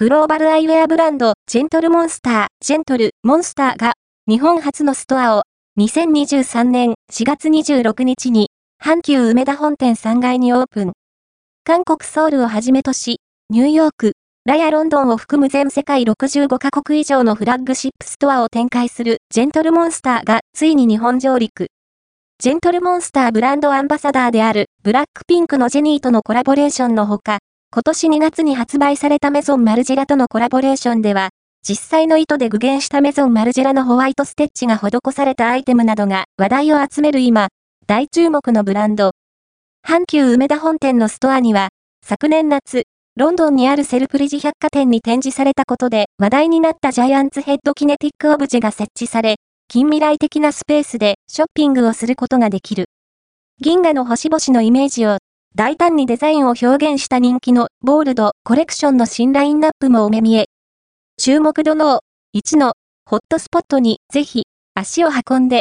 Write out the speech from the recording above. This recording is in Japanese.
グローバルアイウェアブランド、ジェントルモンスター、ジェントル、モンスターが、日本初のストアを、2023年4月26日に、阪急梅田本店3階にオープン。韓国ソウルをはじめとし、ニューヨーク、 LAやロンドンを含む全世界65カ国以上のフラッグシップストアを展開するジェントルモンスターがついに日本上陸。ジェントルモンスターブランドアンバサダーであるブラックピンクのジェニーとのコラボレーションのほか、今年2月に発売されたメゾンマルジェラとのコラボレーションでは、実際の糸で具現したメゾンマルジェラのホワイトステッチが施されたアイテムなどが話題を集める今、大注目のブランド。阪急梅田本店のストアには、昨年夏、ロンドンにあるセルプリジ百貨店に展示されたことで話題になったジャイアンツヘッドキネティックオブジェが設置され、近未来的なスペースでショッピングをすることができる。銀河の星々のイメージを大胆にデザインを表現した人気のボールドコレクションの新ラインナップもお目見え。注目度の1のホットスポットにぜひ足を運んで